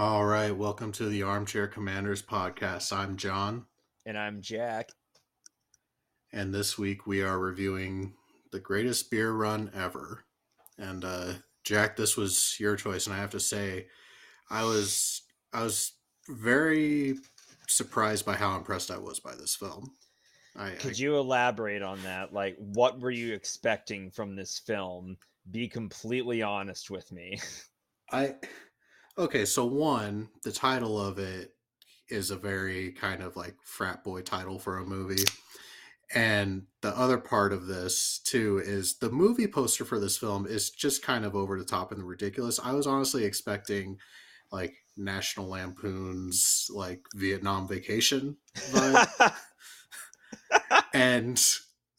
All right, welcome to the Armchair Commanders podcast. I'm John, And I'm Jack. and this week we are reviewing the greatest beer run ever. And uh, Jack, this was your choice, and I have to say, I was I was very surprised by how impressed I was by this film. I, I Could you elaborate on that? Like, what were you expecting from this film? Be completely honest with me. I okay, so one, the title of it is a very kind of like frat boy title for a movie. And the other part of this too is the movie poster for this film is just kind of over the top and ridiculous. I was honestly expecting like National Lampoon's like Vietnam Vacation vibe. and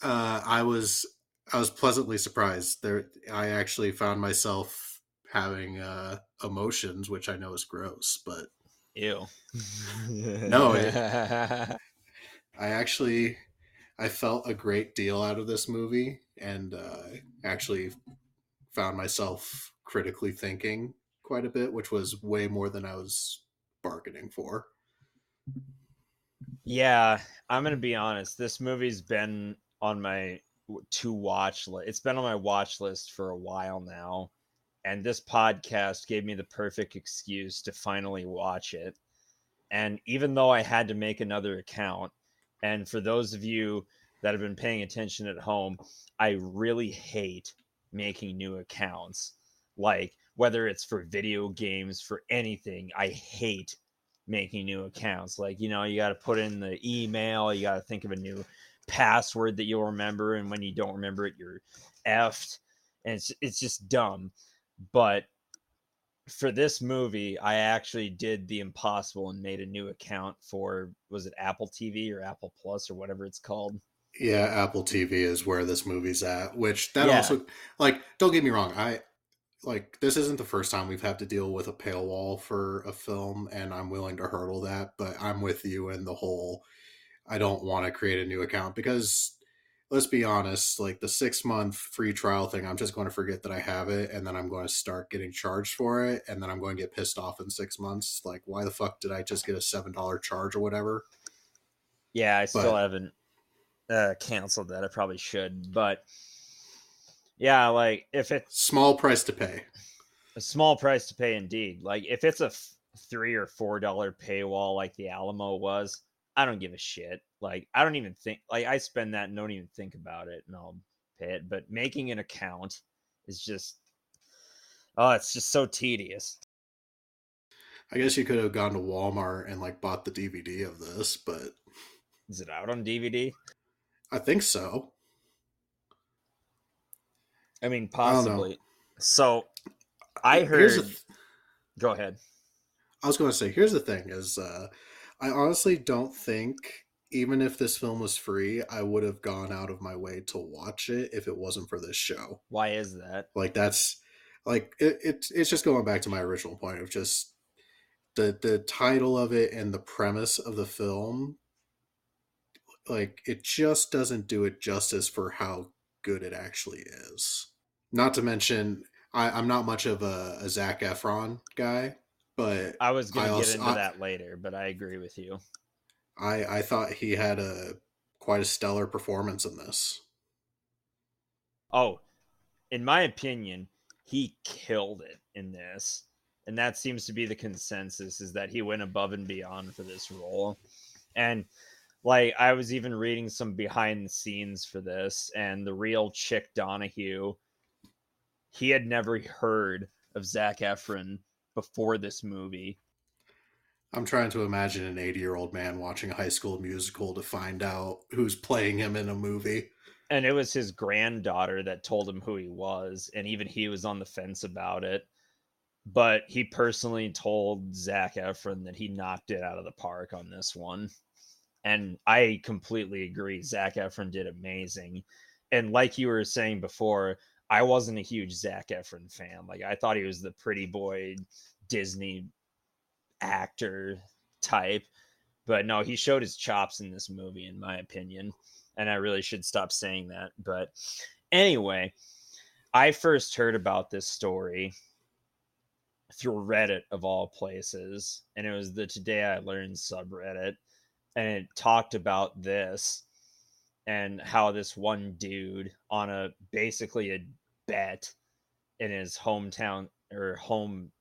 uh, I was I was pleasantly surprised. There, I actually found myself having uh, emotions, which I know is gross, but Ew. No, it- I actually I felt a great deal out of this movie, and uh, actually found myself critically thinking quite a bit, which was way more than I was bargaining for. yeah, I'm gonna be honest. This movie's been on my to watch list. It's been on my watch list for a while now, and this podcast gave me the perfect excuse to finally watch it. And even though I had to make another account, and for those of you that have been paying attention at home, I really hate making new accounts. Like whether it's for video games, for anything, I hate making new accounts. Like, you know, you got to put in the email, you got to think of a new password that you'll remember. And when you don't remember it, you're effed. And it's, it's just dumb. But for this movie, I actually did the impossible and made a new account for, was it Apple TV or Apple Plus or whatever it's called? Yeah, Apple TV is where this movie's at, which that Yeah. also like don't get me wrong, I like this isn't the first time we've had to deal with a paywall for a film and I'm willing to hurdle that, but I'm with you in the whole I don't want to create a new account because let's be honest, like the 6 month free trial thing, I'm just going to forget that I have it and then I'm going to start getting charged for it and then I'm going to get pissed off in 6 months like why the fuck did I just get a $7 charge or whatever? Yeah, I still But- haven't uh, canceled that. I probably should. But yeah, like if it's Small price to pay. a small price to pay indeed. Like if it's a f- three or four dollar paywall like the Alamo was, I don't give a shit. Like I don't even think like I spend that and don't even think about it and I'll pay it. But making an account is just oh, it's just so tedious. I guess you could have gone to Walmart and like bought the DVD of this, but Is it out on DVD? I think so. I mean, I possibly. So I heard. th- Go ahead. I was going to say, here's the thing: is uh, I honestly don't think even if this film was free, I would have gone out of my way to watch it if it wasn't for this show. Why is that? Like that's like it, it's it's just going back to my original point of just the the title of it and the premise of the film. Like it just doesn't do it justice for how good it actually is. Not to mention, I, I'm not much of a, a Zac Efron guy, but I was gonna get also- into I- that later, but I agree with you. I I thought he had a quite a stellar performance in this. Oh, in my opinion, he killed it in this. And that seems to be the consensus is that he went above and beyond for this role. And like I was even reading some behind the scenes for this and the real Chick Donohue, he had never heard of Zac Efron before this movie. I'm trying to imagine an 80 year old man watching a high school musical to find out who's playing him in a movie. and it was his granddaughter that told him who he was and even he was on the fence about it but he personally told zac efron that he knocked it out of the park on this one and i completely agree zac efron did amazing and like you were saying before i wasn't a huge zac efron fan like i thought he was the pretty boy disney actor type but no he showed his chops in this movie in my opinion and I really should stop saying that. But anyway, I first heard about this story through Reddit of all places, and it was the Today I Learned subreddit, and it talked about this and how this one dude on a basically a bet in his hometown or home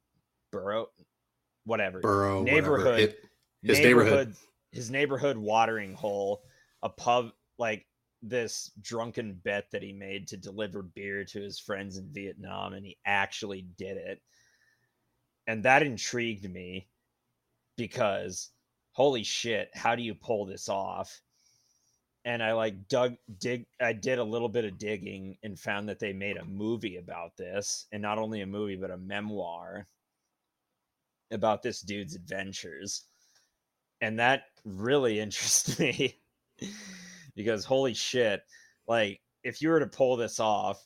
borough, whatever Borough neighborhood, whatever. It- his neighborhood, neighborhood. his neighborhood watering hole, a pub like this drunken bet that he made to deliver beer to his friends in Vietnam, and he actually did it. And that intrigued me because holy shit, how do you pull this off? And I like dug dig I did a little bit of digging and found that they made a movie about this, and not only a movie but a memoir about this dude's adventures. And that really interests me because holy shit, like if you were to pull this off,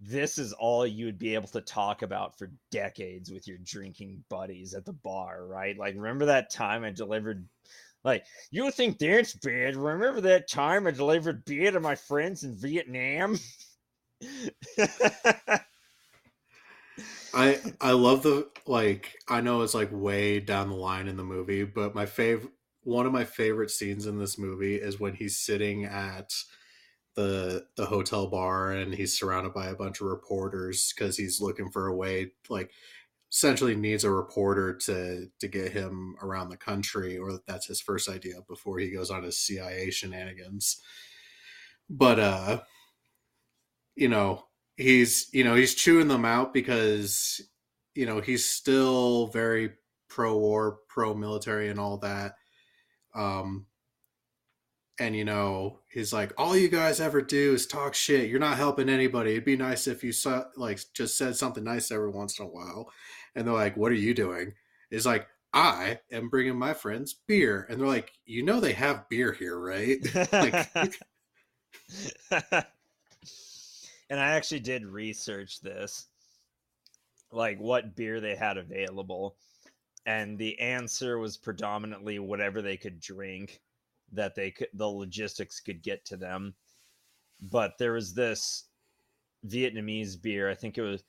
this is all you would be able to talk about for decades with your drinking buddies at the bar, right? Like remember that time I delivered like you think that's bad. Remember that time I delivered beer to my friends in Vietnam? I I love the like I know it's like way down the line in the movie, but my favorite one of my favorite scenes in this movie is when he's sitting at the the hotel bar and he's surrounded by a bunch of reporters because he's looking for a way like essentially needs a reporter to to get him around the country or that's his first idea before he goes on his CIA shenanigans. But uh you know, he's you know he's chewing them out because you know he's still very pro war pro military and all that um and you know he's like all you guys ever do is talk shit. You're not helping anybody. It'd be nice if you saw, like just said something nice every once in a while. And they're like what are you doing? It's like i am bringing my friends beer. And they're like you know they have beer here right? Like and I actually did research this, like what beer they had available. And the answer was predominantly whatever they could drink that they could, the logistics could get to them. But there was this Vietnamese beer. I think it was,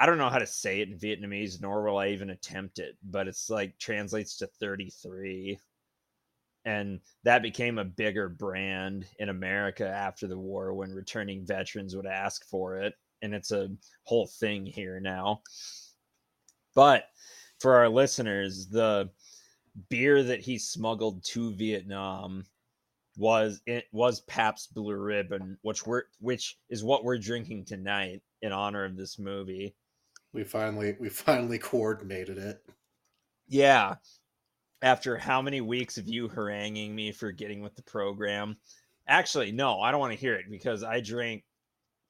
I don't know how to say it in Vietnamese, nor will I even attempt it, but it's like translates to 33 and that became a bigger brand in America after the war when returning veterans would ask for it and it's a whole thing here now but for our listeners the beer that he smuggled to Vietnam was it was Pabst Blue Ribbon which we're which is what we're drinking tonight in honor of this movie we finally we finally coordinated it yeah after how many weeks of you haranguing me for getting with the program. Actually, no, I don't want to hear it because I drank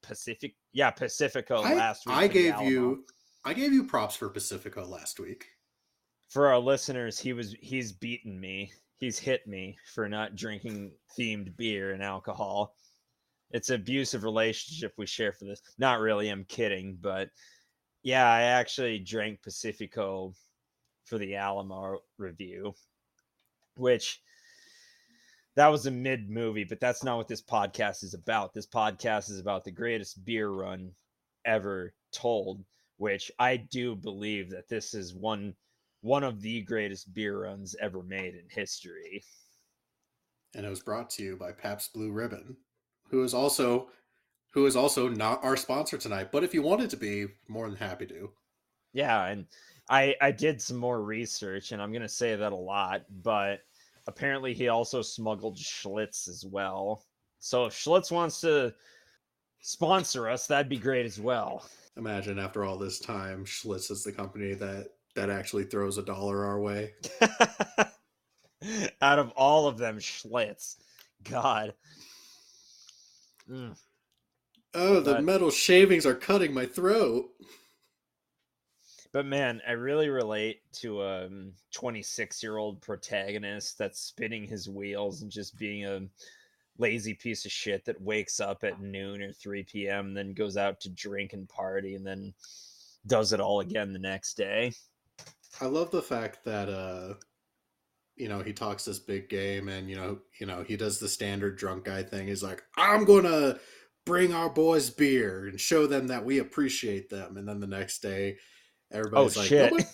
Pacific, yeah, Pacifico I, last week. I gave Alamo. you I gave you props for Pacifico last week. For our listeners. He was he's beaten me. He's hit me for not drinking themed beer and alcohol. It's an abusive relationship we share for this. Not really. I'm kidding, but yeah, I actually drank Pacifico for the Alamo review, which that was a mid movie, but that's not what this podcast is about. This podcast is about the greatest beer run ever told, which I do believe that this is one one of the greatest beer runs ever made in history. And it was brought to you by Pabst Blue Ribbon, who is also who is also not our sponsor tonight. But if you wanted to be, more than happy to. Yeah, and I I did some more research, and I'm gonna say that a lot, but apparently he also smuggled Schlitz as well. So if Schlitz wants to sponsor us, that'd be great as well. Imagine after all this time, Schlitz is the company that that actually throws a dollar our way. Out of all of them, Schlitz, God. Mm. Oh, the But- metal shavings are cutting my throat. But man, I really relate to a 26 year old protagonist that's spinning his wheels and just being a lazy piece of shit that wakes up at noon or 3 p.m., then goes out to drink and party and then does it all again the next day. I love the fact that uh you know, he talks this big game and you know, you know, he does the standard drunk guy thing. He's like, "I'm going to bring our boys beer and show them that we appreciate them." And then the next day Everybody's oh like, shit! "Nobody-"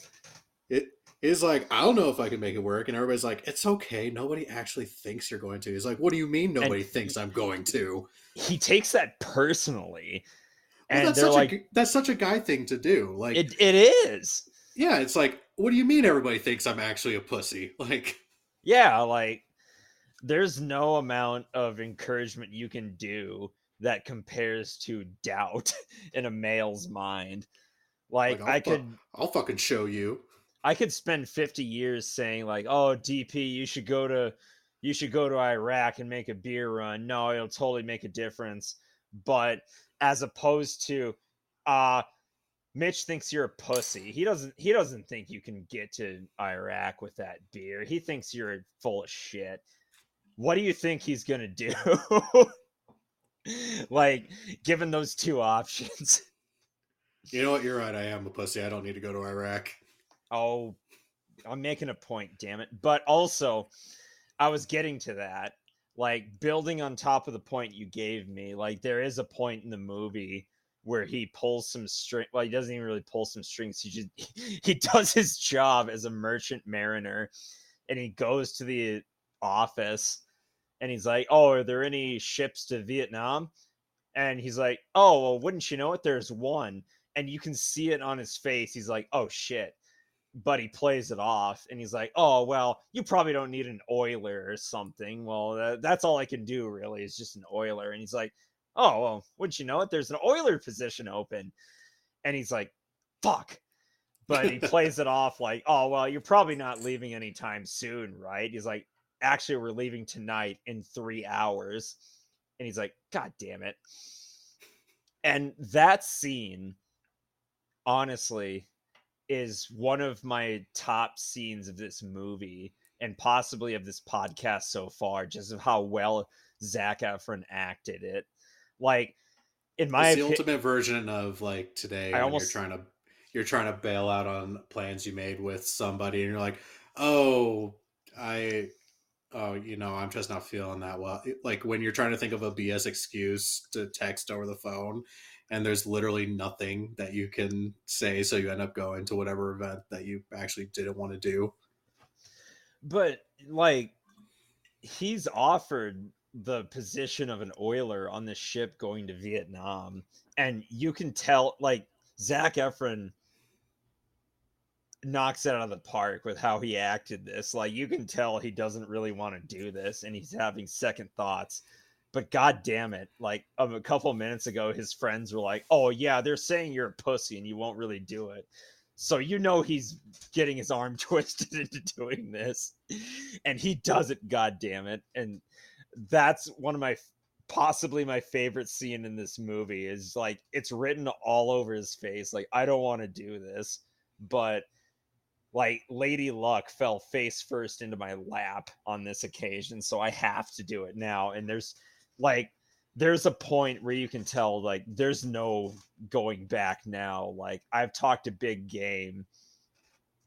it is like I don't know if I can make it work, and everybody's like, it's okay. Nobody actually thinks you're going to. He's like, what do you mean nobody And- thinks I'm going to? he takes that personally, Well, and that's they're such like, a that's such a guy thing to do. Like, "It it is." yeah, it's like, what do you mean everybody thinks I'm actually a pussy? Like, Yeah, like there's no amount of encouragement you can do that compares to doubt in a male's mind. Like, Like, I'll fu- could I'll fucking show you. I could spend 50 years saying like, "Oh, DP, you should go to you should go to Iraq and make a beer run." No, it'll totally make a difference. But as opposed to uh Mitch thinks you're a pussy. He doesn't he doesn't think you can get to Iraq with that beer. He thinks you're full of shit. What do you think he's going to do? like given those two options. You know what? You're right. I am a pussy. I don't need to go to Iraq. Oh, I'm making a point, damn it. But also, I was getting to that, like building on top of the point you gave me. Like there is a point in the movie where mm-hmm. he pulls some string. Well, he doesn't even really pull some strings. He just he does his job as a merchant mariner, and he goes to the office, and he's like, "Oh, are there any ships to Vietnam?" And he's like, "Oh, well, wouldn't you know it? There's one." And you can see it on his face. He's like, "Oh shit." but he plays it off and he's like, "Oh well, you probably don't need an oiler or something." Well, that, that's all I can do really is just an oiler. And he's like, "Oh well, wouldn't you know it? There's an oiler position open." And he's like, "Fuck." But he plays it off like, "Oh well, you're probably not leaving anytime soon, right?" He's like, "Actually, we're leaving tonight in three hours." And he's like, "God damn it!" And that scene, honestly, is one of my top scenes of this movie and possibly of this podcast so far, just of how well Zac Efron acted it. Like, in my it's the opi- ultimate version of like today I when almost- you're trying to you're trying to bail out on plans you made with somebody and you're like oh i oh you know i'm just not feeling that well. Like when you're trying to think of a bs excuse to text over the phone and there's literally nothing that you can say so you end up going to whatever event that you actually didn't want to do. But like, he's offered the position of an oiler on the ship going to Vietnam, and you can tell, like, Zac Efron knocks it out of the park with how he acted this. Like you can tell he doesn't really want to do this and he's having second thoughts. But god damn it, like of a couple minutes ago his friends were like, "Oh yeah, they're saying you're a pussy and you won't really do it." So you know he's getting his arm twisted into doing this. And he does it, god damn it. And that's one of my possibly my favorite scene in this movie is like it's written all over his face like I don't want to do this, but like Lady Luck fell face first into my lap on this occasion, so I have to do it now. And there's like there's a point where you can tell like there's no going back now. Like I've talked a big game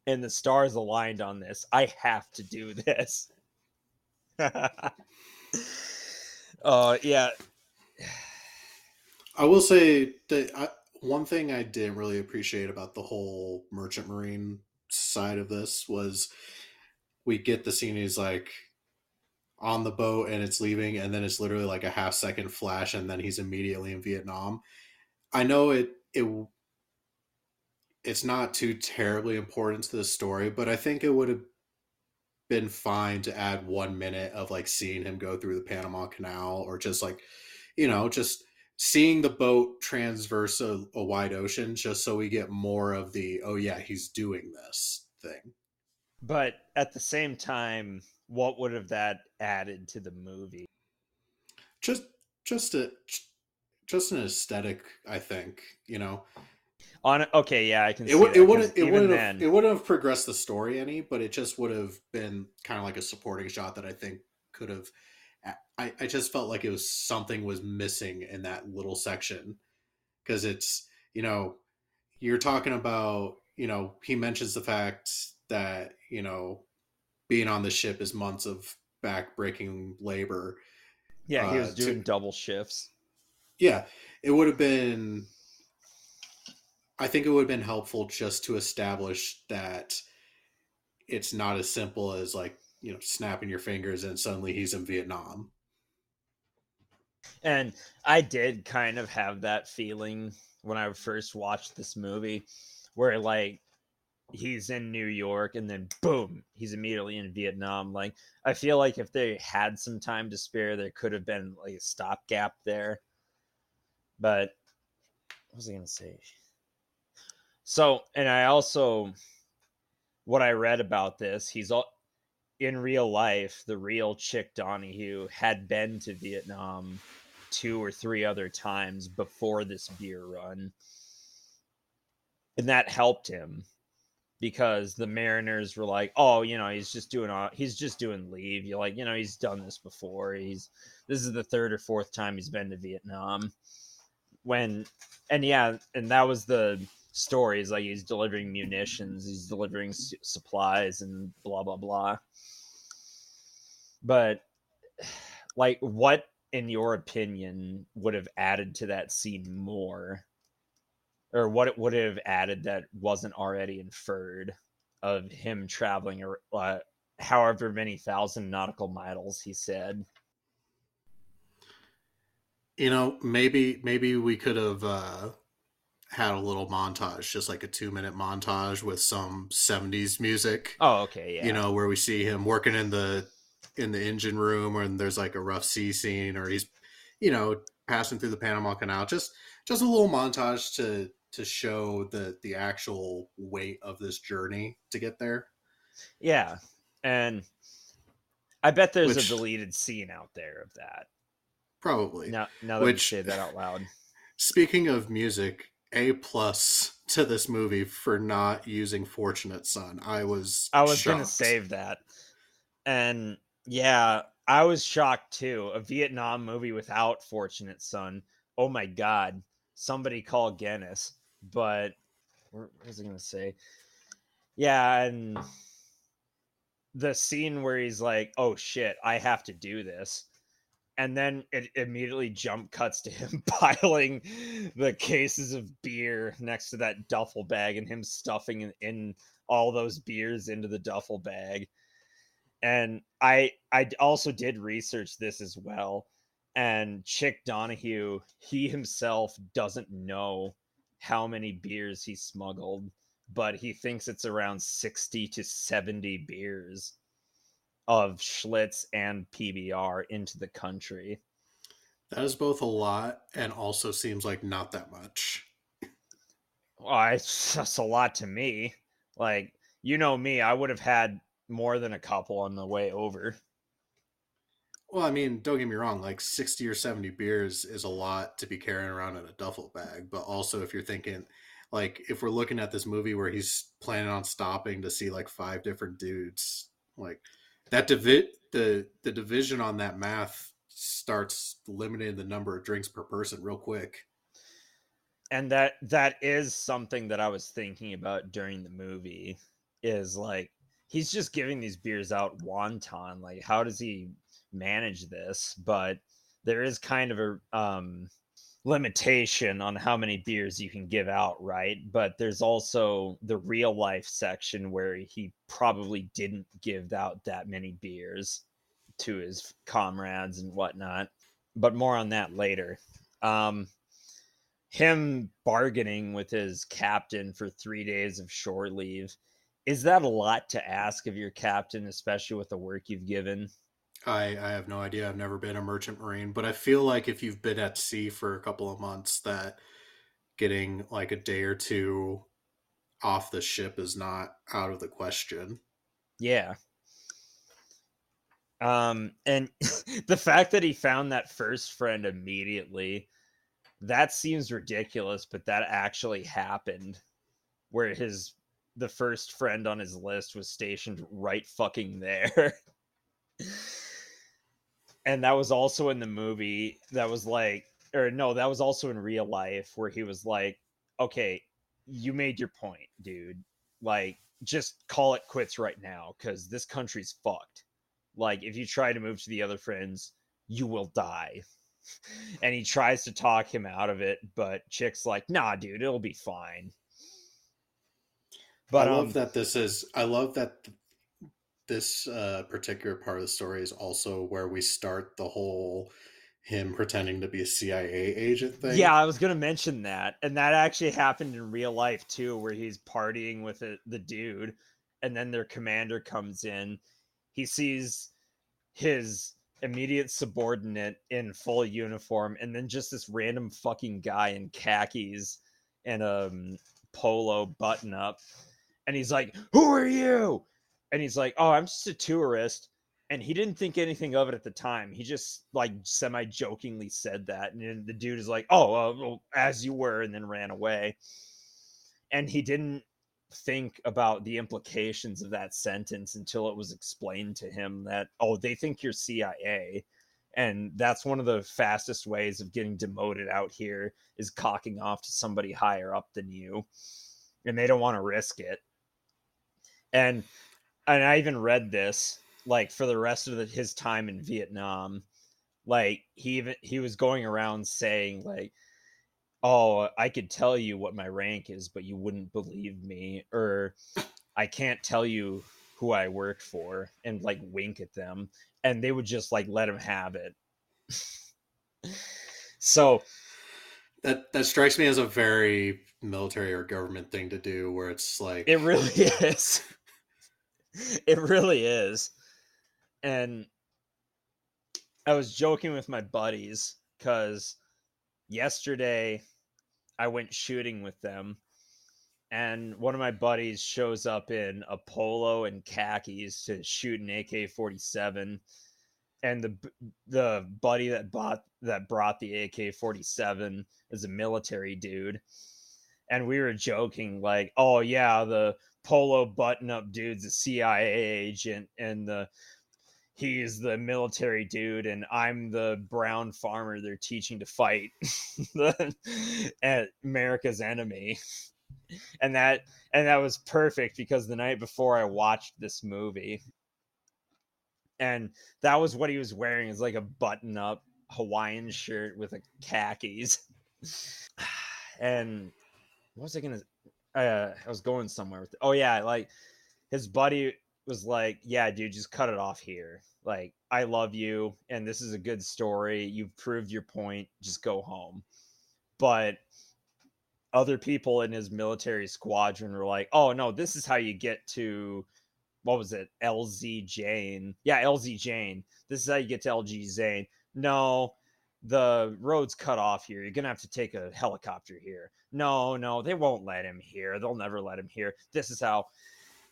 and the stars aligned on this. I have to do this. uh yeah. I will say that I, one thing I didn't really appreciate about the whole Merchant Marine side of this was we get the scene he's like on the boat and it's leaving, and then it's literally like a half second flash, and then he's immediately in Vietnam. I know it it it's not too terribly important to the story, but I think it would have been fine to add one minute of like seeing him go through the Panama Canal or just like you know just seeing the boat transverse a, a wide ocean just so we get more of the oh yeah he's doing this thing But at the same time, what would have that added to the movie? just just a just an aesthetic i think you know On okay, yeah, I can. it see would that, it 'cause wouldn't it wouldn't then, have it wouldn't have progressed the story any but it just would have been kind of like a supporting shot that i think could have i i just felt like it was something was missing in that little section because it's you know you're talking about you know he mentions the fact that you know being on the ship is months of back-breaking labor yeah, he uh, was to- doing double shifts. yeah it would have been I think it would have been helpful just to establish that it's not as simple as like you know snapping your fingers and suddenly he's in Vietnam. And I did kind of have that feeling when I first watched this movie, where like he's in New York and then boom, he's immediately in Vietnam. Like I feel like if they had some time to spare, there could have been like a stopgap there. But what was I gonna say? So, and I also what I read about this, he's all in real life, the real Chick Donohue had been to Vietnam two or three other times before this beer run. And that helped him because the Mariners were like, "Oh, you know, he's just doing all, he's just doing leave." You're like, you know, he's done this before. He's this is the third or fourth time he's been to Vietnam. When and yeah, and that was the stories like he's delivering munitions, he's delivering supplies and blah blah blah. But like what in your opinion would have added to that scene more or what it would have added that wasn't already inferred of him traveling uh, however many thousand nautical miles he said you know maybe maybe we could have uh had a little montage just like a two minute montage with some 70s music. Oh okay yeah. You know where we see him working in the in the engine room and there's like a rough sea scene or he's you know passing through the panama canal. Just just a little montage to to show the the actual weight of this journey to get there. Yeah and i bet there's Which- a deleted scene out there of that. Probably. Now now that Which- you say that out loud. Speaking of music a plus to this movie for not using fortunate son i was I was gonna save that. And yeah, I was shocked too. A Vietnam movie without Fortunate Son. Oh my god. Somebody call Guinness. But what was I gonna say? Yeah, and the scene where he's like, oh shit, I have to do this. And then it immediately jump cuts to him piling the cases of beer next to that duffel bag and him stuffing in, in all those beers into the duffel bag. And i i also did research this as well. And Chick Donohue, he himself doesn't know how many beers he smuggled, but he thinks it's around 60 to 70 beers of Schlitz and PBR into the country. that is both a lot and also seems like not that much Well, I, that's a lot to me. Like, you know me, I would have had more than a couple on the way over. Well, I mean, don't get me wrong, like 60 or 70 beers is a lot to be carrying around in a duffel bag. But also, if you're thinking, like, if we're looking at this movie where he's planning on stopping to see like five different dudes, like that divi- the the division on that math starts limiting the number of drinks per person real quick. and that that is something that I was thinking about during the movie is like he's just giving these beers out wonton like how does he manage this but there is kind of a um limitation on how many beers you can give out right? But there's also the real life section where he probably didn't give out that many beers to his comrades and whatnot but more on that later. Um him bargaining with his captain for three days of shore leave is that a lot to ask of your captain especially with the work you've given I, I have no idea. I've never been a merchant marine, but I feel like if you've been at sea for a couple of months, that getting like a day or two off the ship is not out of the question. yeah um and the fact that he found that first friend immediately that seems ridiculous but that actually happened where his the first friend on his list was stationed right fucking there and that was also in the movie that was like or no that was also in real life where he was like okay you made your point dude. Like just call it quits right now because this country's fucked. Like if you try to move to the other friends you will die. And he tries to talk him out of it but chick's like nah dude it'll be fine. But I love um, that this is. I love that th- this uh, particular part of the story is also where we start the whole him pretending to be a CIA agent thing. Yeah, I was gonna mention that, and that actually happened in real life too, where he's partying with it, the dude, and then their commander comes in. He sees his immediate subordinate in full uniform, and then just this random fucking guy in khakis and a um, polo button up, and he's like, "Who are you?" And he's like, "Oh, I'm just a tourist." and he didn't think anything of it at the time. He just like semi jokingly said that, and then the dude is like, "Oh, uh, well, as you were," and then ran away. And he didn't think about the implications of that sentence until it was explained to him that, "Oh, they think you're CIA." And that's one of the fastest ways of getting demoted out here is cocking off to somebody higher up than you. And they don't want to risk it. And and I even read this like for the rest of the, his time in Vietnam. Like he even he was going around saying like, "Oh, I could tell you what my rank is, but you wouldn't believe me," or "I can't tell you who I worked for," and like wink at them, and they would just like let him have it. so that that strikes me as a very military or government thing to do, where it's like it really is. it really is. And I was joking with my buddies because yesterday I went shooting with them, and one of my buddies shows up in a polo and khakis to shoot an AK forty seven, and the the buddy that bought that brought the AK forty seven is a military dude, and we were joking like, "Oh yeah, the polo button up dude's a CIA agent, and the he's the military dude and I'm the brown farmer they're teaching to fight at America's enemy. And that and that was perfect because the night before I watched this movie and that was what he was wearing is like a button up Hawaiian shirt with a khakis. and what was I gonna uh, I was going somewhere with oh yeah, like his buddy was like, "Yeah, dude, just cut it off here. Like, I love you, and this is a good story. You've proved your point. Just go home." But other people in his military squadron were like, "Oh no, this is how you get to what was it? LZ Jane. Yeah, LZ Jane. This is how you get to LZ Jane. No, the road's cut off here. You're gonna have to take a helicopter here. No, no, they won't let him here. They'll never let him here. This is how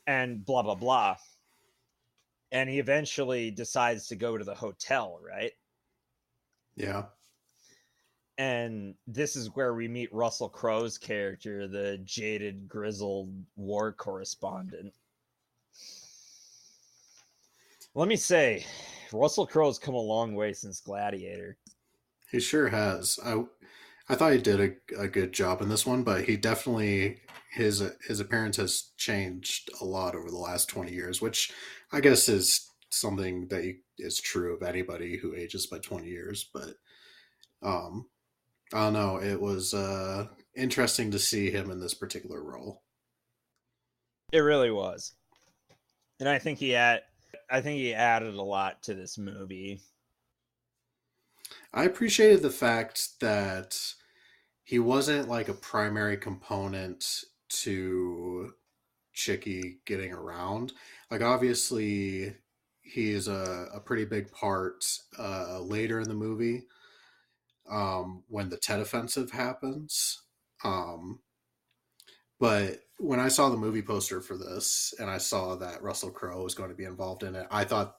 and blah blah blah and he eventually decides to go to the hotel right yeah and this is where we meet russell crowe's character the jaded grizzled war correspondent let me say russell crowe's come a long way since gladiator he sure has. I i thought he did a, a good job in this one but he definitely his his appearance has changed a lot over the last 20 years which i guess is something that is true of anybody who ages by 20 years but um i don't know. It was uh interesting to see him in this particular role. It really was. And i think he had i think he added a lot to this movie i appreciated the fact that he wasn't like a primary component to Chicky getting around. Like obviously he's a, a pretty big part uh, later in the movie um, when the Tet offensive happens. Um, but when I saw the movie poster for this and I saw that Russell Crowe was going to be involved in it, I thought,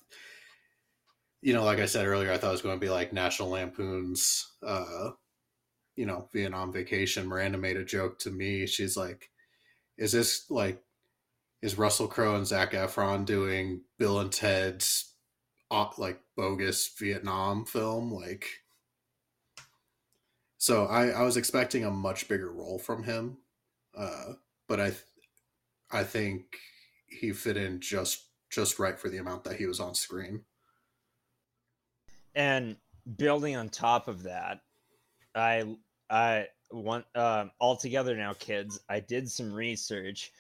you know, like I said earlier, I thought it was going to be like National Lampoon's, uh, you know, Vietnam Vacation. Miranda made a joke to me. She's like, is this like is Russell Crowe and Zac Efron doing Bill and Ted's uh, like bogus Vietnam film? Like, so I I was expecting a much bigger role from him, uh, but I I think he fit in just just right for the amount that he was on screen. And building on top of that, I I one um, all together now, kids. I did some research,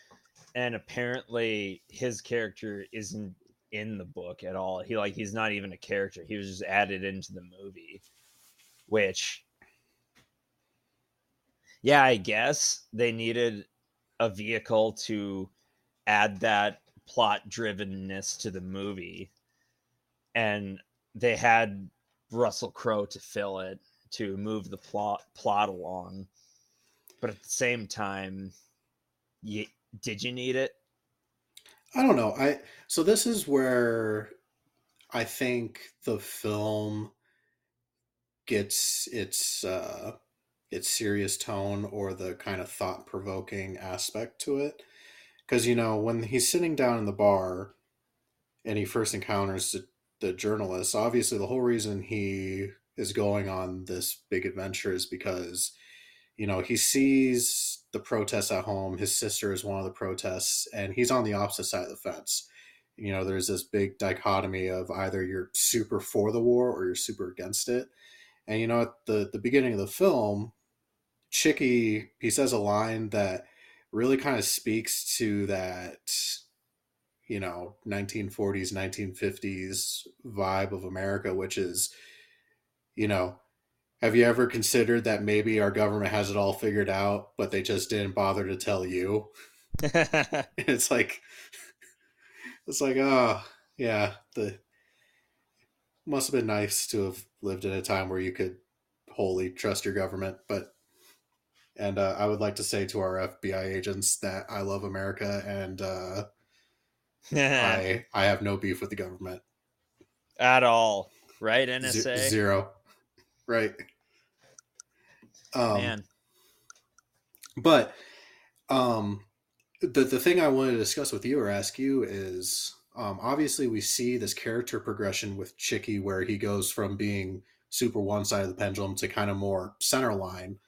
and apparently his character isn't in the book at all. He like he's not even a character. He was just added into the movie, which yeah, I guess they needed a vehicle to add that plot drivenness to the movie. And they had Russell Crowe to fill it to move the plot plot along. But at the same time, you, did you need it? I don't know. I so this is where I think the film gets its uh its serious tone or the kind of thought provoking aspect to it. Because, you know, when he's sitting down in the bar and he first encounters the, the journalist, obviously the whole reason he is going on this big adventure is because, you know, he sees the protests at home. His sister is one of the protests, and he's on the opposite side of the fence. You know, there's this big dichotomy of either you're super for the war or you're super against it. And you know, at the the beginning of the film, Chicky he says a line that really kind of speaks to that you know 1940s 1950s vibe of America, which is you know have you ever considered that maybe our government has it all figured out, but they just didn't bother to tell you? it's like it's like oh yeah the must have been nice to have lived in a time where you could wholly trust your government but and uh, i would like to say to our fbi agents that i love america and uh, i i have no beef with the government. At all. Right nsa Z- zero. Right. Um, man. but um the the thing i wanted to discuss with you or ask you is um, obviously we see this character progression with Chicky where he goes from being super one side of the pendulum to kind of more center line.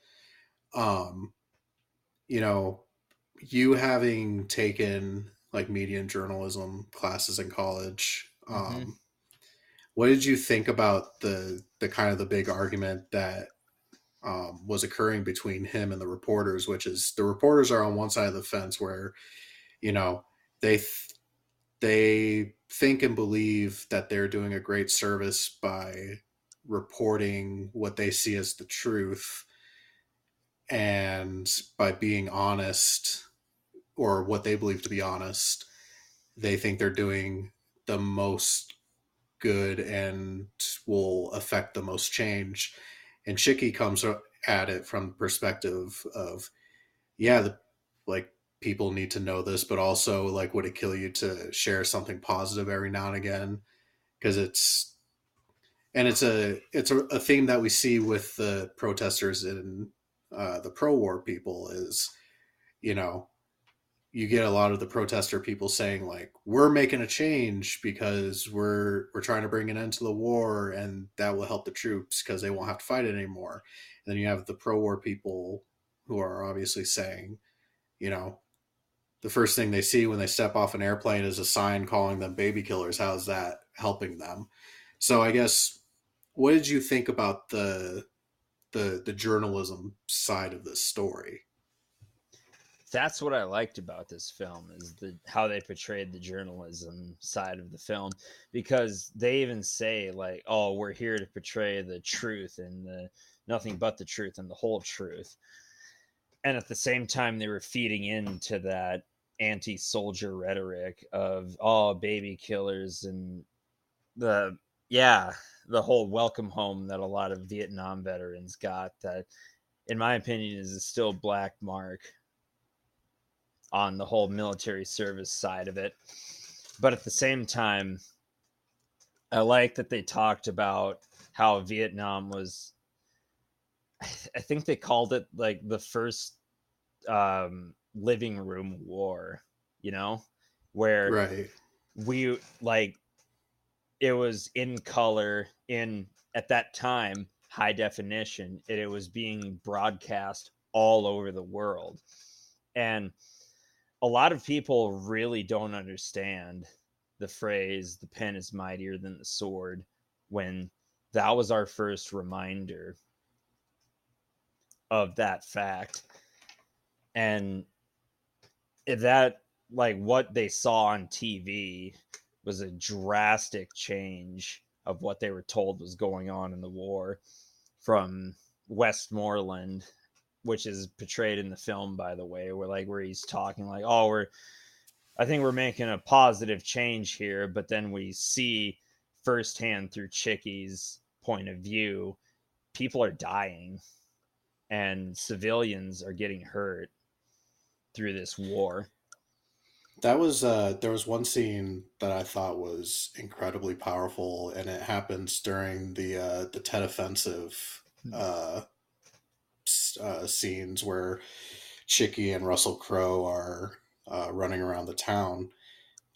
Um, you know, you having taken like media and journalism classes in college, um, mm-hmm. what did you think about the the kind of the big argument that um, was occurring between him and the reporters, which is the reporters are on one side of the fence where, you know, they th- they think and believe that they're doing a great service by reporting what they see as the truth and by being honest or what they believe to be honest they think they're doing the most good and will affect the most change and Chicky comes at it from the perspective of yeah the like people need to know this, but also like would it kill you to share something positive every now and again? Because it's and it's a it's a, a, theme that we see with the protesters and uh, the pro-war people is you know you get a lot of the protester people saying like we're making a change because we're we're trying to bring an end to the war and that will help the troops because they won't have to fight it anymore and then you have the pro-war people who are obviously saying you know the first thing they see when they step off an airplane is a sign calling them baby killers. How's that helping them? So I guess what did you think about the the the journalism side of this story? That's what I liked about this film is the how they portrayed the journalism side of the film because they even say like, "Oh, we're here to portray the truth and the nothing but the truth and the whole truth." and at the same time they were feeding into that anti-soldier rhetoric of oh baby killers and the yeah the whole welcome home that a lot of vietnam veterans got that in my opinion is still black mark on the whole military service side of it but at the same time i like that they talked about how vietnam was I think they called it like the first um, living room war, you know, where right. we like it was in color in at that time high definition and it was being broadcast all over the world. And a lot of people really don't understand the phrase the pen is mightier than the sword when that was our first reminder of that fact. And if that like what they saw on TV was a drastic change of what they were told was going on in the war from Westmoreland, which is portrayed in the film, by the way, where like where he's talking like, "Oh, we're, I think we're making a positive change here," but then we see firsthand through Chicky's point of view, people are dying, and civilians are getting hurt through this war. That was uh there was one scene that I thought was incredibly powerful and it happens during the uh the Tet offensive uh, uh scenes where Chicky and Russell Crowe are uh, running around the town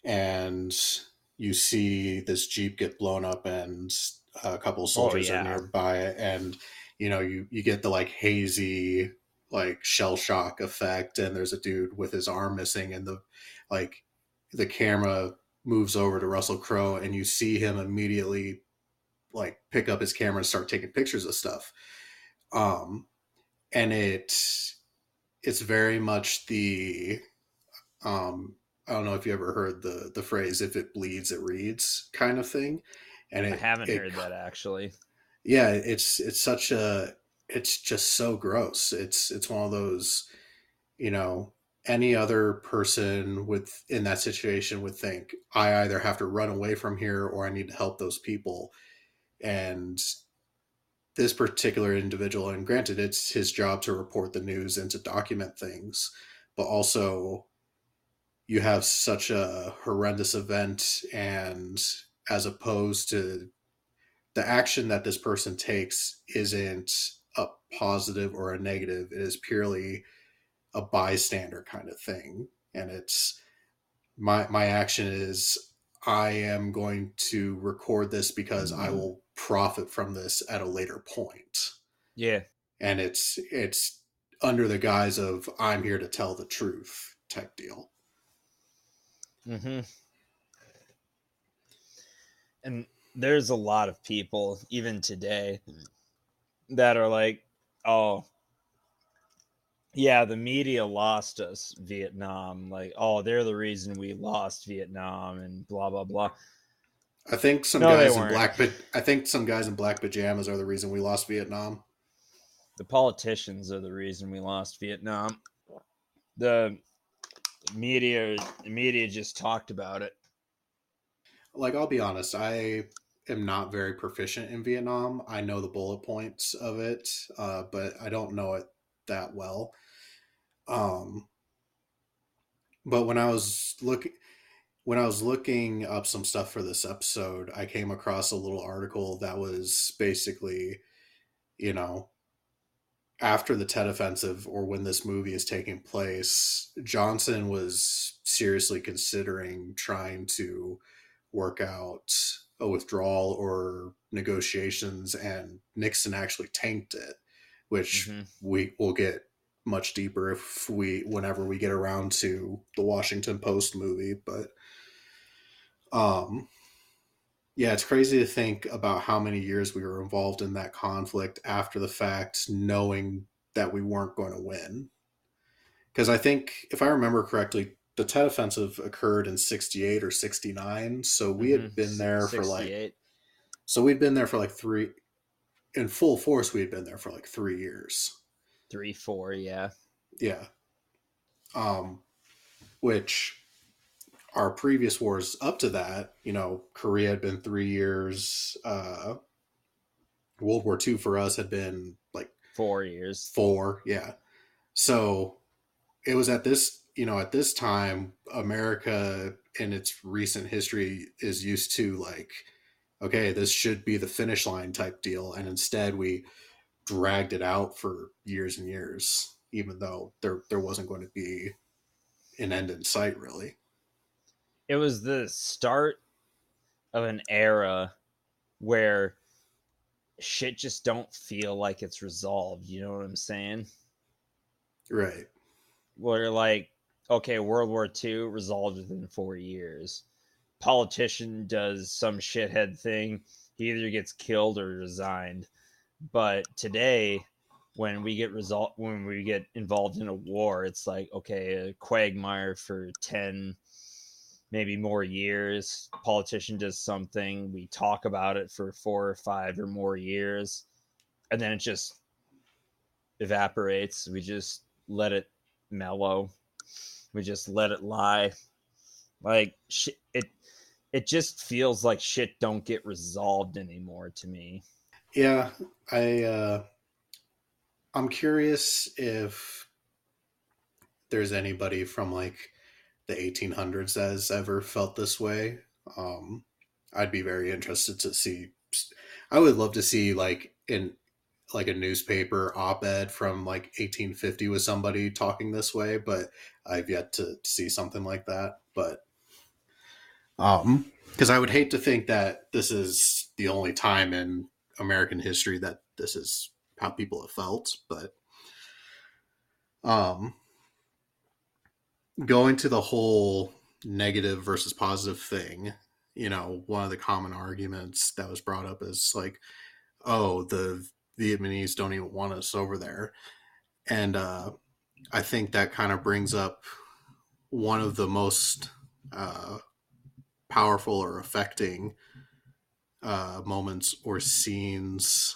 and you see this jeep get blown up and a couple soldiers oh, yeah. are nearby and you know you you get the like hazy like shell shock effect and there's a dude with his arm missing and the like the camera moves over to Russell Crowe and you see him immediately like pick up his camera and start taking pictures of stuff. Um and it it's very much the um I don't know if you ever heard the the phrase if it bleeds it reads kind of thing. And it, I haven't it, heard that actually. Yeah, it's it's such a it's just so gross. It's it's one of those, you know, any other person with in that situation would think I either have to run away from here or I need to help those people. And this particular individual, and granted, it's his job to report the news and to document things, but also you have such a horrendous event, and as opposed to the action that this person takes isn't a positive or a negative. It is purely a bystander kind of thing. And it's my my action is I am going to record this because mm-hmm. I will profit from this at a later point. Yeah. And it's it's under the guise of I'm here to tell the truth type deal. Mm-hmm. And there's a lot of people, even today, that are like, oh, yeah, the media lost us Vietnam. Like, oh, they're the reason we lost Vietnam and blah blah blah. I think some no, guys in black I think some guys in black pajamas are the reason we lost Vietnam. The politicians are the reason we lost Vietnam. The media the media just talked about it. Like I'll be honest, I am not very proficient in Vietnam. I know the bullet points of it, uh, but I don't know it that well. Um, but when I was looking when I was looking up some stuff for this episode, I came across a little article that was basically, you know, after the Tet Offensive or when this movie is taking place, Johnson was seriously considering trying to work out a withdrawal or negotiations, and Nixon actually tanked it, which mm-hmm. we will get much deeper if we whenever we get around to the Washington Post movie. But um, yeah, it's crazy to think about how many years we were involved in that conflict after the fact, knowing that we weren't going to win. Because I think, if I remember correctly, the Tet Offensive occurred in 68 or 69. So we mm-hmm. had been there 68. for like, so we'd been there for like three, in full force, we had been there for like three years. Three, four, yeah. Yeah. Um, which our previous wars up to that, you know, Korea had been three years. Uh, World War II for us had been like four years. Four, yeah. So it was at this you know, at this time, America in its recent history is used to like, okay, this should be the finish line type deal. And instead we dragged it out for years and years, even though there there wasn't going to be an end in sight really. It was the start of an era where shit just don't feel like it's resolved. You know what I'm saying? Right. Where like okay, World War II resolved within four years. Politician does some shithead thing, he either gets killed or resigned. But today, when we get result when we get involved in a war, it's like okay, a quagmire for ten, maybe more years. Politician does something, we talk about it for four or five or more years, and then it just evaporates. We just let it mellow. We just let it lie. Like shit, it it just feels like shit don't get resolved anymore to me. Yeah, I uh I'm curious if there's anybody from like the 1800s that has ever felt this way. Um I'd be very interested to see I would love to see like in like a newspaper op-ed from like 1850 with somebody talking this way, but I've yet to see something like that. But um, because I would hate to think that this is the only time in American history that this is how people have felt, but um, going to the whole negative versus positive thing, you know, one of the common arguments that was brought up is like, oh, the Vietnamese don't even want us over there. And uh, I think that kind of brings up one of the most uh, powerful or affecting uh, moments or scenes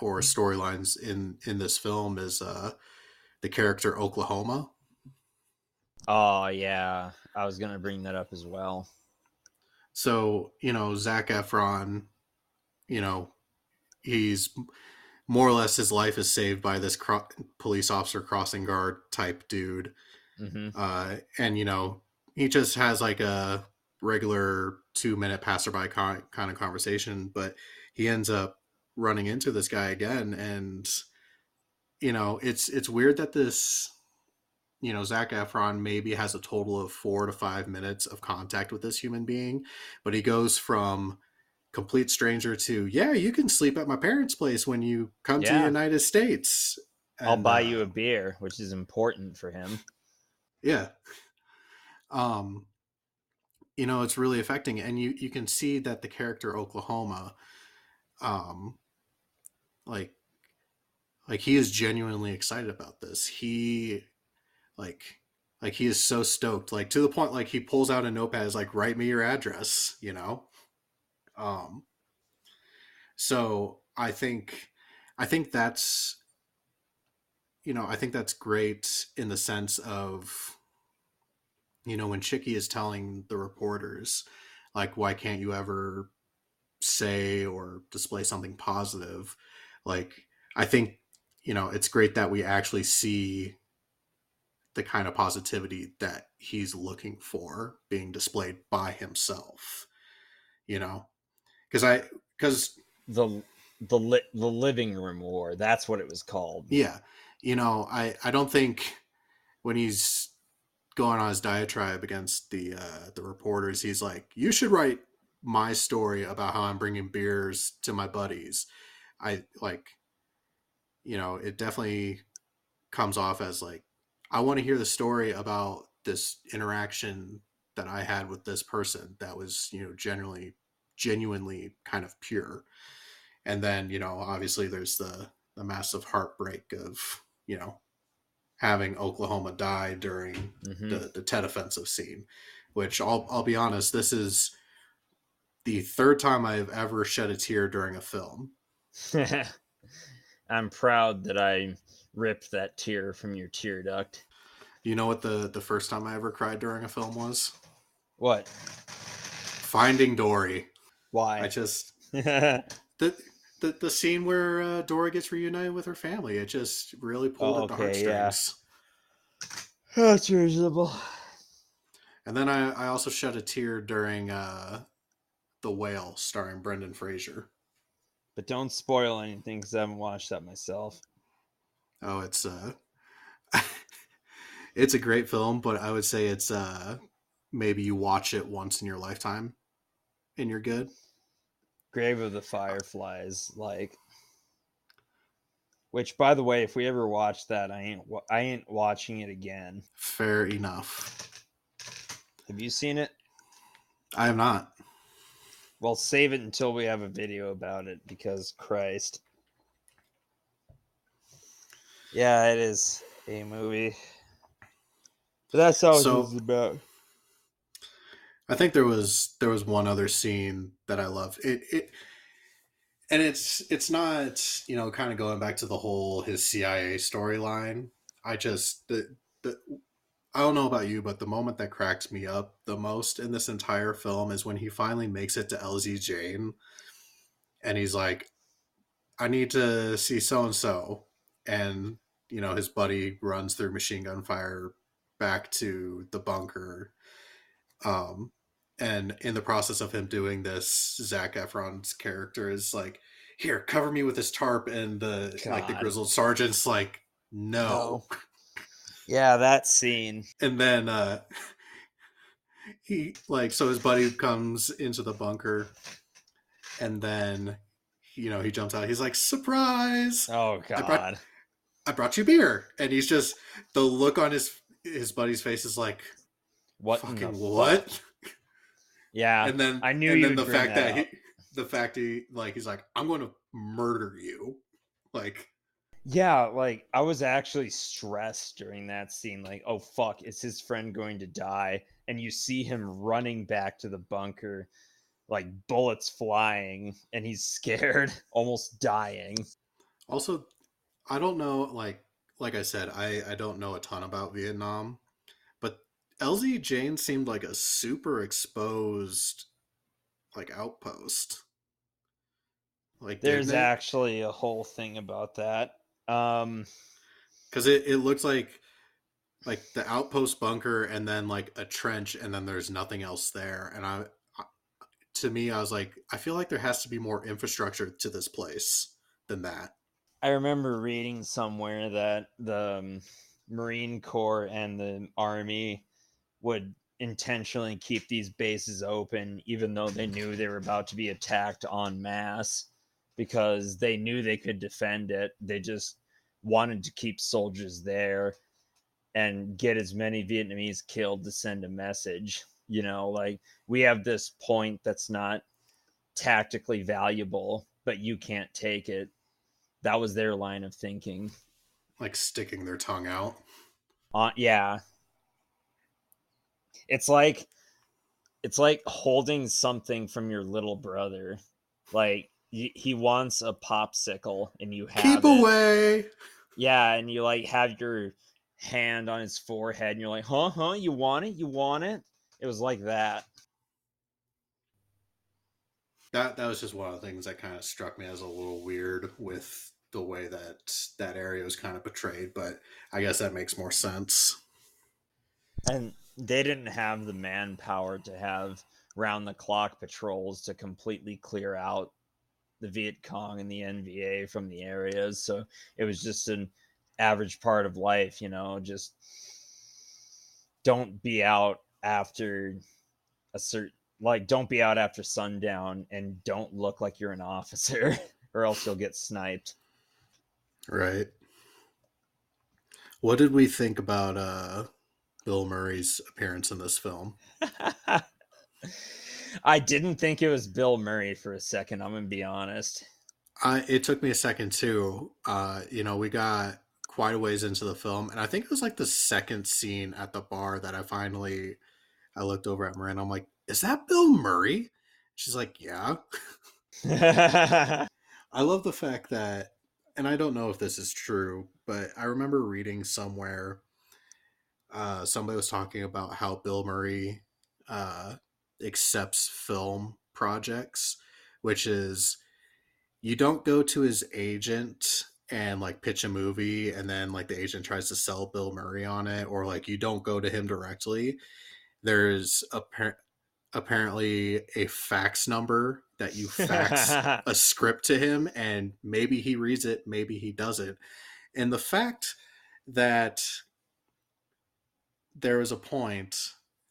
or storylines in in this film is uh, the character Oklahoma. Oh yeah, I was gonna bring that up as well. So you know, Zac Efron, you know, he's more or less his life is saved by this cro- police officer crossing guard type dude. Mm-hmm. Uh, and you know, he just has like a regular two minute passerby con- kind of conversation, but he ends up running into this guy again, and you know, it's it's weird that this, you know, Zac Efron maybe has a total of four to five minutes of contact with this human being, but he goes from complete stranger to yeah you can sleep at my parents place when you come yeah. to the united states and, i'll buy uh, you a beer which is important for him. Yeah. Um you know it's really affecting and you you can see that the character oklahoma um like like he is genuinely excited about this. He like like he is so stoked like to the point like he pulls out a notepad is like write me your address you know? Um, so I think I think that's you know I think that's great in the sense of you know when Chicky is telling the reporters like why can't you ever say or display something positive? Like I think you know it's great that we actually see the kind of positivity that he's looking for being displayed by himself you know because I because the the li- the living room war that's what it was called. Yeah, you know I I don't think when he's going on his diatribe against the uh, the reporters, he's like, you should write my story about how I'm bringing beers to my buddies. I like, you know, it definitely comes off as like, I want to hear the story about this interaction that I had with this person that was, you know, generally genuinely kind of pure. And then, you know, obviously there's the the massive heartbreak of, you know, having Oklahoma die during mm-hmm. the, the Tet offensive scene, which I'll I'll be honest, this is the third time I've ever shed a tear during a film. I'm proud that I ripped that tear from your tear duct. You know what the the first time I ever cried during a film was? What? Finding Dory. Why? I just the the the scene where uh, Dora gets reunited with her family. It just really pulled oh, at the heartstrings. Yeah. That's reasonable. And then I, I also shed a tear during uh, the Whale, starring Brendan Fraser. But don't spoil anything because I haven't watched that myself. Oh, it's uh, it's a great film, but I would say it's uh, maybe you watch it once in your lifetime, and you're good. Grave of the Fireflies, like. Which, by the way, if we ever watch that, I ain't I ain't watching it again. Fair enough. Have you seen it? I have not. Well, save it until we have a video about it because Christ. Yeah, it is a movie. But that's all So- it's about. I think there was there was one other scene that I love. It it and it's it's not you know kind of going back to the whole his CIA storyline. I just the the I don't know about you, but the moment that cracks me up the most in this entire film is when he finally makes it to LZ Jane, and he's like, "I need to see so and so," and you know his buddy runs through machine gun fire back to the bunker. Um, and in the process of him doing this, Zac Efron's character is like, "Here, cover me with this tarp," and the like the grizzled sergeant's like, "No." Yeah, that scene. And then uh, he like so his buddy comes into the bunker, and then you know he jumps out. He's like, "Surprise! Oh god. I brought you beer," and he's just the look on his his buddy's face is like, What "Fucking fuck? what?" Yeah. and then I knew and then the fact that that, he the fact he like he's like i'm going to murder you like Yeah, like I was actually stressed during that scene. Like, oh fuck, is his friend going to die? And you see him running back to the bunker, like bullets flying, and he's scared, almost dying. also i don't know like like i said i i don't know a ton about vietnam but lz jane seemed like a super exposed like outpost like There's actually a whole thing about that. Um, because it, it looks like like the outpost bunker and then like a trench and then there's nothing else there and I, I to me i was like i feel like there has to be more infrastructure to this place than that I remember reading somewhere that the um, Marine Corps and the Army would intentionally keep these bases open, even though they knew they were about to be attacked en masse, because they knew they could defend it. They just wanted to keep soldiers there and get as many Vietnamese killed to send a message. You know, like we have this point that's not tactically valuable, but you can't take it that was their line of thinking. like sticking their tongue out Uh, yeah. It's like it's like holding something from your little brother. Like y- he wants a popsicle and you have keep it. away Yeah, and you like have your hand on his forehead and you're like, "Huh, huh, you want it? You want it?" It was like that. that that was just one of the things that kind of struck me as a little weird with the way that that area was kind of portrayed but i guess that makes more sense And they didn't have the manpower to have round the clock patrols to completely clear out the Viet Cong and the NVA from the areas. So it was just an average part of life, you know, just don't be out after a certain like don't be out after sundown and don't look like you're an officer or else you'll get sniped. Right what did we think about uh bill murray's appearance in this film I didn't think it was Bill Murray for a second, I'm gonna be honest. I it took me a second too. Uh, you know, we got quite a ways into the film, and I think it was like the second scene at the bar that I finally I looked over at Miranda. I'm like, "Is that Bill Murray?" She's like, "Yeah." I love the fact that, and I don't know if this is true, but I remember reading somewhere uh, somebody was talking about how Bill Murray uh, accepts film projects, which is you don't go to his agent and like pitch a movie and then like the agent tries to sell Bill Murray on it, or like you don't go to him directly. There's appar- apparently a fax number that you fax a script to him and maybe he reads it maybe he doesn't. And the fact that there was a point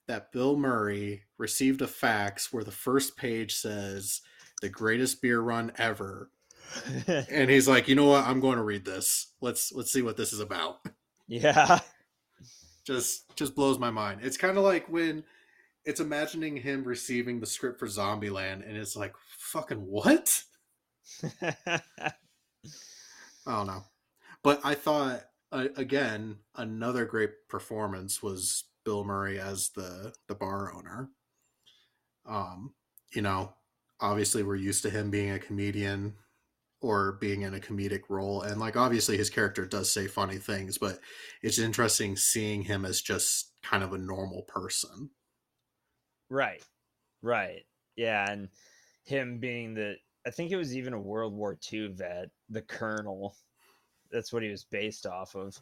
that bill murray received a fax where the first page says the greatest beer run ever and he's like you know what? I'm going to read this. Let's let's see what this is about. Yeah. just just blows my mind. It's kind of like when it's imagining him receiving the script for zombieland and it's like fucking what I don't know. But I thought uh, again, another great performance was Bill Murray as the the bar owner. Um, you know, obviously we're used to him being a comedian or being in a comedic role and like obviously his character does say funny things but it's interesting seeing him as just kind of a normal person right right yeah and him being the i think it was even a world war ii vet the colonel that's what he was based off of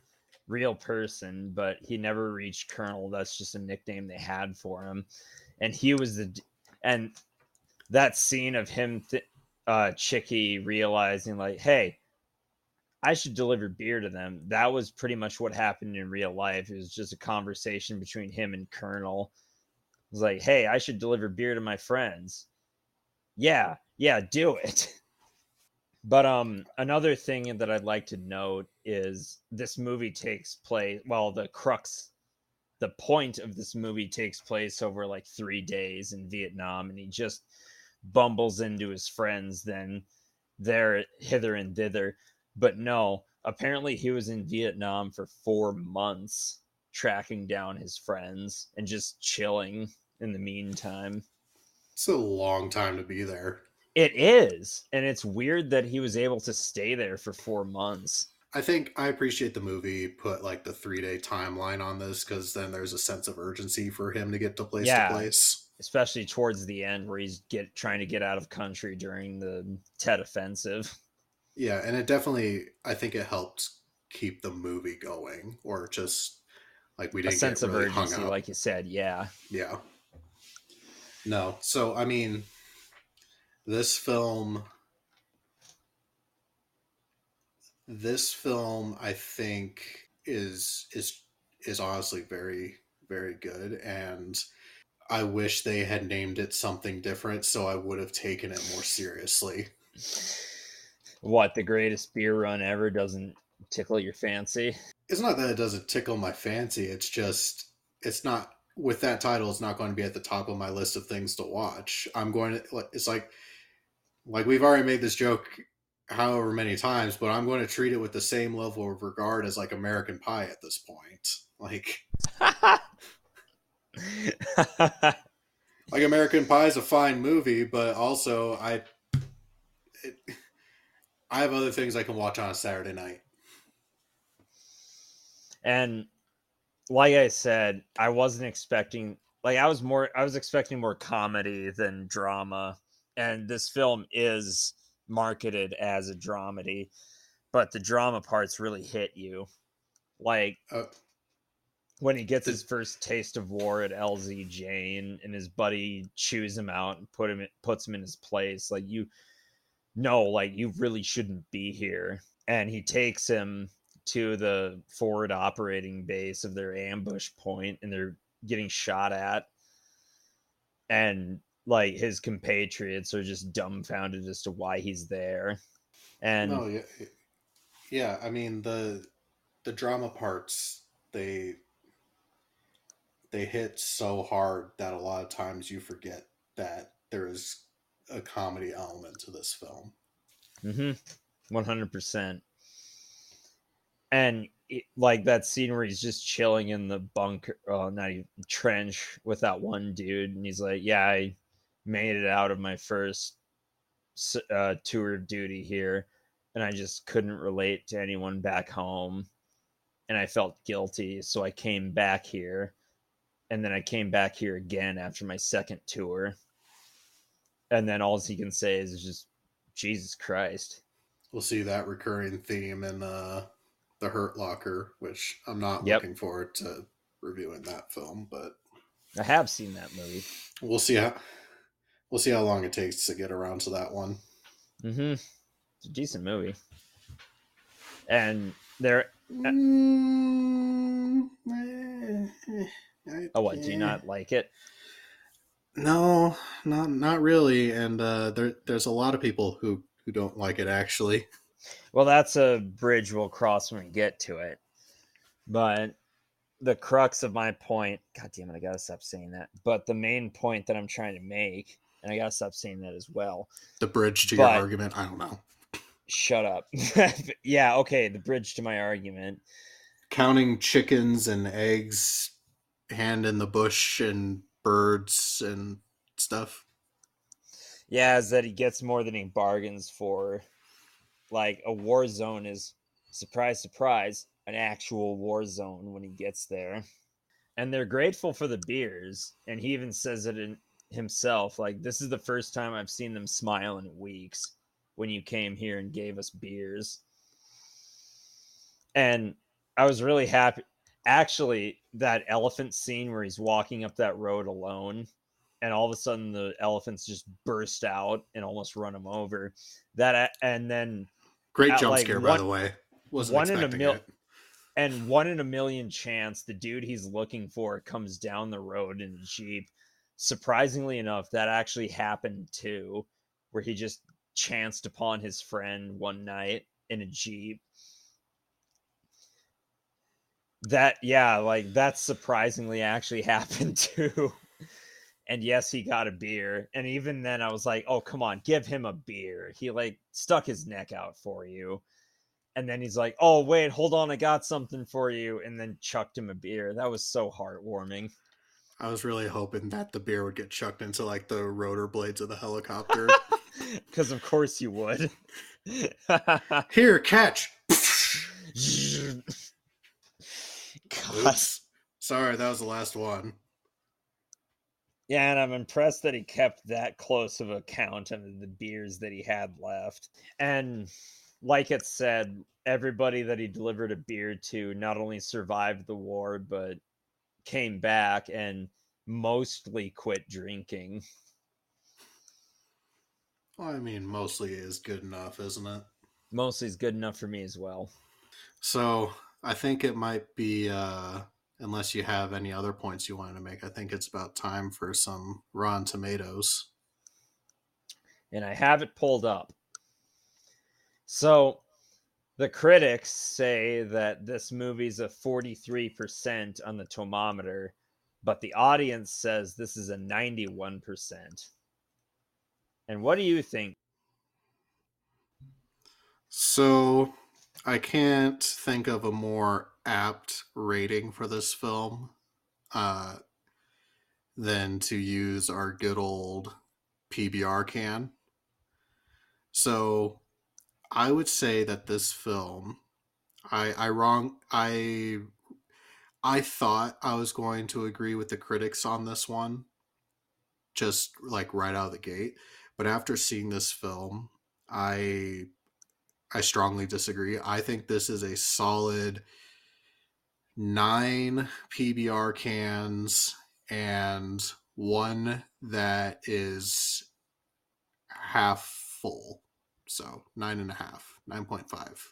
real person but he never reached colonel that's just a nickname they had for him and he was the and that scene of him th- uh, Chicky realizing like, hey, I should deliver beer to them. That was pretty much what happened in real life. It was just a conversation between him and Colonel. Was like, hey, I should deliver beer to my friends. Yeah, yeah, do it. But um another thing that I'd like to note is this movie takes place well, the crux the point of this movie takes place over like 3 days in Vietnam and he just bumbles into his friends, then they're hither and thither. But no, apparently he was in Vietnam for four months tracking down his friends and just chilling in the meantime. It's a long time to be there. It is. And it's weird that he was able to stay there for four months. I think I appreciate the movie put like the three day timeline on this because then there's a sense of urgency for him to get to place yeah. to place especially towards the end where he's get trying to get out of country during the Tet offensive. Yeah, and it definitely I think it helped keep the movie going, or just like we didn't a sense of really urgency, like you said. Yeah, yeah. No, so I mean, this film, this film, I think is is is honestly very very good and I wish they had named it something different so I would have taken it more seriously. What, the greatest beer run ever doesn't tickle your fancy? It's not that it doesn't tickle my fancy, it's just it's not with that title it's not going to be at the top of my list of things to watch. I'm going to it's like like we've already made this joke however many times, but I'm going to treat it with the same level of regard as like American Pie at this point. Like like American Pie is a fine movie, but also I, it, I have other things I can watch on a Saturday night. And like I said, I wasn't expecting like I was more I was expecting more comedy than drama, and this film is marketed as a dramedy, but the drama parts really hit you. Like uh, when he gets his first taste of war at LZ Jane and his buddy chews him out and put him puts him in his place like you know like you really shouldn't be here and he takes him to the forward operating base of their ambush point and they're getting shot at and like his compatriots are just dumbfounded as to why he's there and no, yeah, yeah i mean the the drama parts they they hit so hard that a lot of times you forget that there is a comedy element to this film. Mm-hmm. One hundred percent. And it, like that scene where he's just chilling in the bunker, uh, not even trench with that one dude, and he's like, "Yeah, I made it out of my first uh, tour of duty here, and I just couldn't relate to anyone back home, and I felt guilty, so I came back here." and then I came back here again after my second tour. And then all he can say is just Jesus Christ. We'll see that recurring theme in uh, the Hurt Locker, which I'm not yep. looking forward to reviewing that film, but I have seen that movie. We'll see how we'll see how long it takes to get around to that one. Mm-hmm. It's a decent movie. And there uh, mm, eh, eh. Oh, what? Do you not like it? No, not not really. And uh, there, there's a lot of people who who don't like it actually. Well, that's a bridge we'll cross when we get to it. But the crux of my point, God damn it, I gotta stop saying that. But the main point that I'm trying to make, and I gotta stop saying that as well. The bridge to but, your argument, I don't know. Shut up. yeah, okay, the bridge to my argument counting chickens and eggs, hand in the bush and birds and stuff. Yeah, is that he gets more than he bargains for. Like a war zone is surprise, surprise, an actual war zone when he gets there. And they're grateful for the beers. And he even says it in himself like, this is the first time I've seen them smile in weeks when you came here and gave us beers. And I was really happy. Actually, that elephant scene where he's walking up that road alone and all of a sudden the elephants just burst out and almost run him over. That and then Great jump like, scare, by the way. Wasn't one in a expecting mil- it. and one in a million chance the dude he's looking for comes down the road in a jeep. Surprisingly enough, that actually happened too, where he just chanced upon his friend one night in a jeep. That yeah, like that surprisingly actually happened too. And yes, he got a beer. And even then I was like, "Oh, come on, give him a beer." He like stuck his neck out for you. And then he's like, "Oh, wait, hold on, I got something for you." And then chucked him a beer. That was so heartwarming. I was really hoping that the beer would get chucked into like the rotor blades of the helicopter. Cuz of course you would. Here, catch. Oops. Sorry, that was the last one. Yeah, and I'm impressed that he kept that close of a count of the beers that he had left. And like it said, everybody that he delivered a beer to not only survived the war, but came back and mostly quit drinking. Well, I mean, mostly is good enough, isn't it? Mostly is good enough for me as well. So I think it might be, uh, unless you have any other points you wanted to make, I think it's about time for some Rotten Tomatoes. and I have it pulled up. So the critics say that this movie's a 43% on the tomometer, but the audience says this is a 91%. And what do you think? So I can't think of a more apt rating for this film uh, than to use our good old PBR can. So I would say that this film, I I wrong I I thought I was going to agree with the critics on this one, just like right out of the gate. But after seeing this film, I I strongly disagree. I think this is a solid nine PBR cans and one that is half full. So nine and a half, 9.5.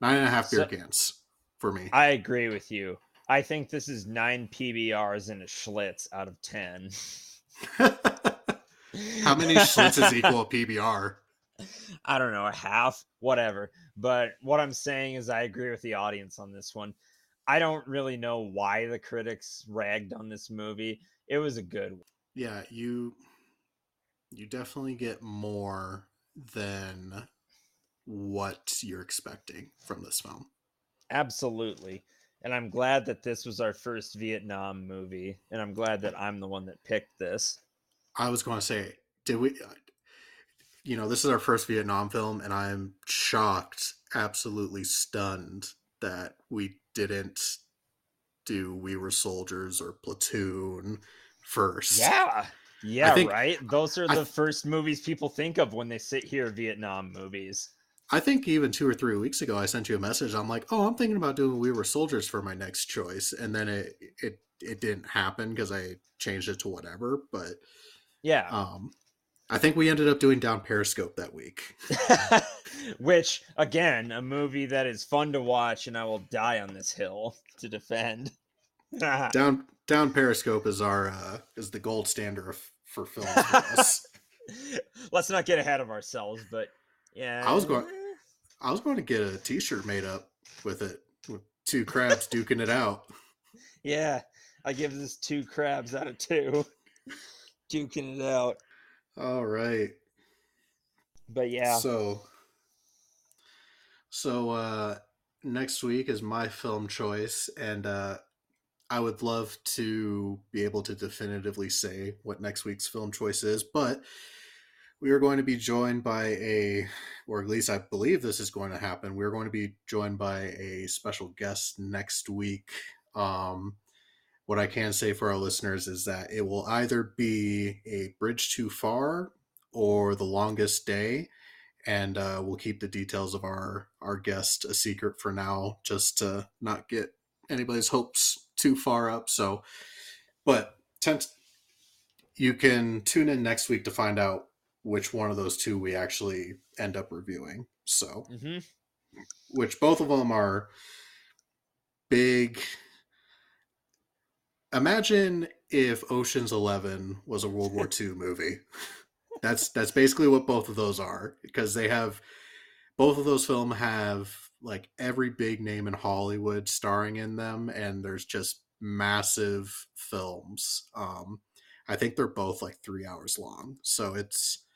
Nine and a half beer So- cans for me. I agree with you. I think this is nine PBRs and a Schlitz out of 10. How many Schlitzes equal a PBR? I don't know, a half, whatever. But what I'm saying is, I agree with the audience on this one. I don't really know why the critics ragged on this movie. It was a good one. Yeah, you you definitely get more than what you're expecting from this film. Absolutely. And I'm glad that this was our first Vietnam movie. And I'm glad that I'm the one that picked this. I was going to say, did we? Uh, you know, this is our first Vietnam film, and I'm shocked, absolutely stunned that we didn't do We Were Soldiers or Platoon first. Yeah. Yeah, think- right? Those are I- the first movies people think of when they sit here Vietnam movies. I think even two or three weeks ago, I sent you a message. I'm like, oh, I'm thinking about doing We Were Soldiers for my next choice, and then it it it didn't happen because I changed it to whatever. But Yeah. um, I think we ended up doing Down Periscope that week. Which, again, a movie that is fun to watch, and I will die on this hill to defend. Down Down Periscope is our uh, is the gold standard of, for films for us. Let's not get ahead of ourselves, but yeah. I was going- I was going to get a T-shirt made up with it with two crabs duking it out. Yeah, I give this two crabs out of two. Duking it out. All right. But yeah, So, so uh, next week is my film choice, and uh, I would love to be able to definitively say what next week's film choice is, but we are going to be joined by a, or at least I believe this is going to happen. We're going to be joined by a special guest next week. Um, what I can say for our listeners is that it will either be a bridge too far or the longest day and uh, we'll keep the details of our our guest a secret for now just to not get anybody's hopes too far up so but tent, you can tune in next week to find out which one of those two we actually end up reviewing so Mm-hmm. which both of them are big imagine if oceans 11 was a world war ii movie. That's that's basically what both of those are because they have both of those film have like every big name in hollywood starring in them and there's just massive films. Um i think they're both like three hours long. So it's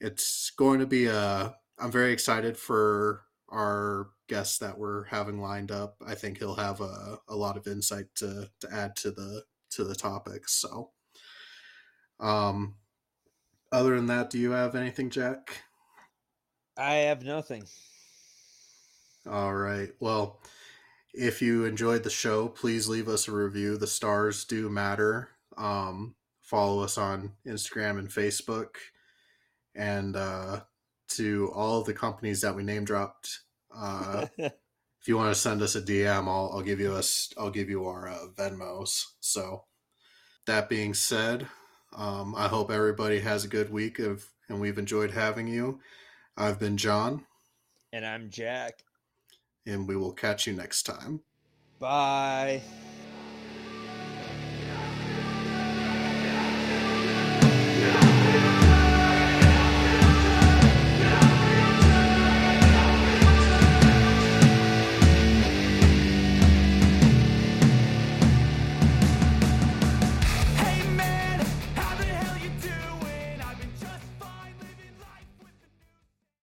it's going to be a i'm very excited for our guests that we're having lined up i think he'll have a, a lot of insight to to add to the to the topics so. Um other than that do you have anything jack? I have nothing. all right well if you enjoyed the show please leave us a review. The stars do matter. Um follow us on instagram and facebook. And uh to all the companies that we name dropped uh if you want to send us a DM, I'll, I'll give you a I'll give you our uh, Venmos. So that being said, um, I hope everybody has a good week of and we've enjoyed having you. I've been John, and I'm Jack. and we will catch you next time. Bye.